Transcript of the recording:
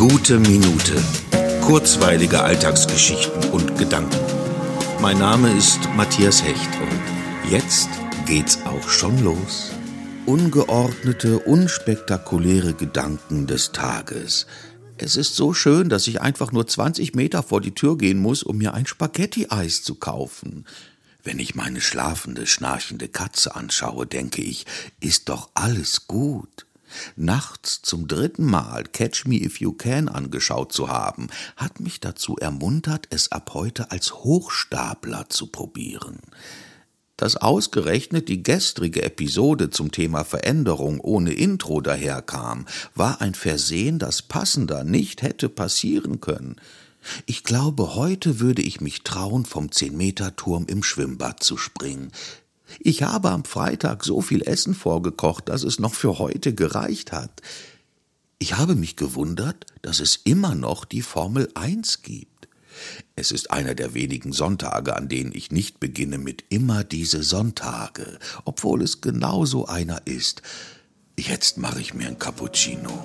Gute Minute. Kurzweilige Alltagsgeschichten und Gedanken. Mein Name ist Matthias Hecht und jetzt geht's auch schon los. Ungeordnete, unspektakuläre Gedanken des Tages. Es ist so schön, dass ich einfach nur 20 Meter vor die Tür gehen muss, um mir ein Spaghetti-Eis zu kaufen. Wenn ich meine schlafende, schnarchende Katze anschaue, denke ich, ist doch alles gut. Nachts zum dritten Mal Catch Me If You Can angeschaut zu haben, hat mich dazu ermuntert, es ab heute als Hochstapler zu probieren. Dass ausgerechnet die gestrige Episode zum Thema Veränderung ohne Intro daherkam, war ein Versehen, das passender nicht hätte passieren können. Ich glaube, heute würde ich mich trauen, vom Zehn-Meter-Turm im Schwimmbad zu springen. Ich habe am Freitag so viel Essen vorgekocht, dass es noch für heute gereicht hat. Ich habe mich gewundert, dass es immer noch die Formel 1 gibt. Es ist einer der wenigen Sonntage, an denen ich nicht beginne mit immer diese Sonntage, obwohl es genauso einer ist. Jetzt mache ich mir ein Cappuccino.